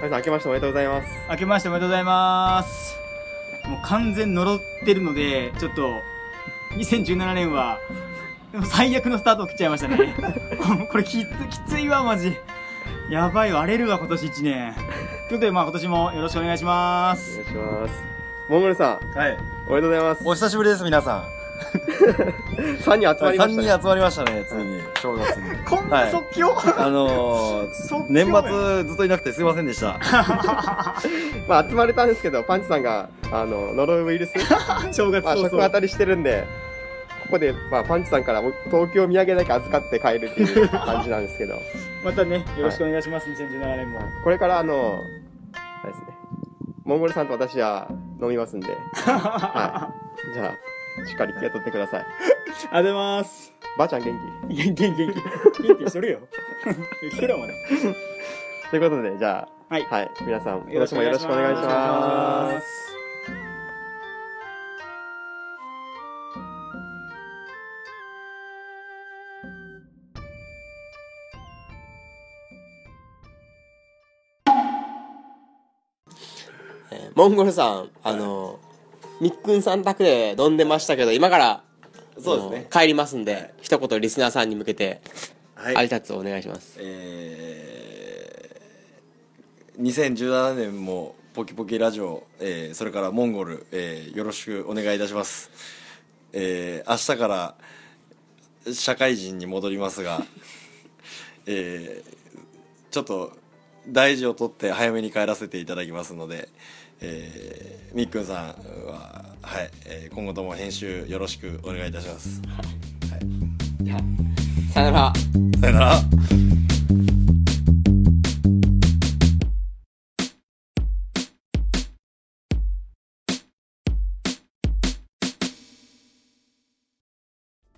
皆さん明けましておめでとうございます。明けましておめでとうございます。もう完全呪ってるので、ちょっと、2017年は、でも最悪のスタートを切っちゃいましたね。これきつきついわ、マジ。やばいわ、荒れるわ、今年1年。ということで、まあ今年もよろしくお願いしまおす。願いします。モンゴルさん、はい。おめでとうございます。お久しぶりです、皆さん。3人集まりま3したね。人集まりましたね、ついに。正月に。こんな即興、あのー、年末ずっといなくてすいませんでした。まあ集まれたんですけど、パンチさんが、あの、呪うウイルス、正月まあ。食当たりしてるんで、ここで、まあ、パンチさんからお東京土産だけ預かって帰るっていう感じなんですけど、またね、よろしくお願いします、2017年も。これからあの、あれですね、モンゴルさんと私は飲みますんで、はい。じゃあ、しっかり受け取ってください。ありがとうございます。ばあちゃん元気？元気、元気。元気しとるよ。来てるわ、まだ。ということで、じゃあ、はいはい。皆さん、今年もよろしくお願いします。モンゴルさん、あの、みっくんさん宅で飲んでましたけど、今から、そうですね帰りますんで、一言リスナーさんに向けて、はい挨拶をお願いします。えー、2017年もポキポキラジオ、えー、それからモンゴル、えー、よろしくお願いいたします。えー、明日から社会人に戻りますが、えー、ちょっと大事を取って早めに帰らせていただきますので、えー、みっくんさんは、はい、えー、今後とも編集よろしくお願いいたします。じゃあ、さよなら。さよなら。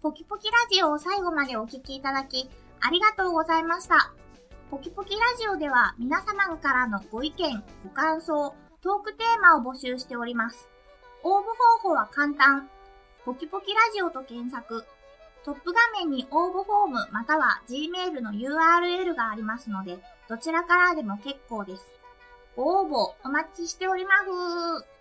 ポキポキラジオを最後までお聞きいただき、ありがとうございました。ポキポキラジオでは皆様からのご意見、ご感想、トークテーマを募集しております。応募方法は簡単。ポキポキラジオと検索。トップ画面に応募フォームまたは Gmail の URL がありますので、どちらからでも結構です。ご応募お待ちしております。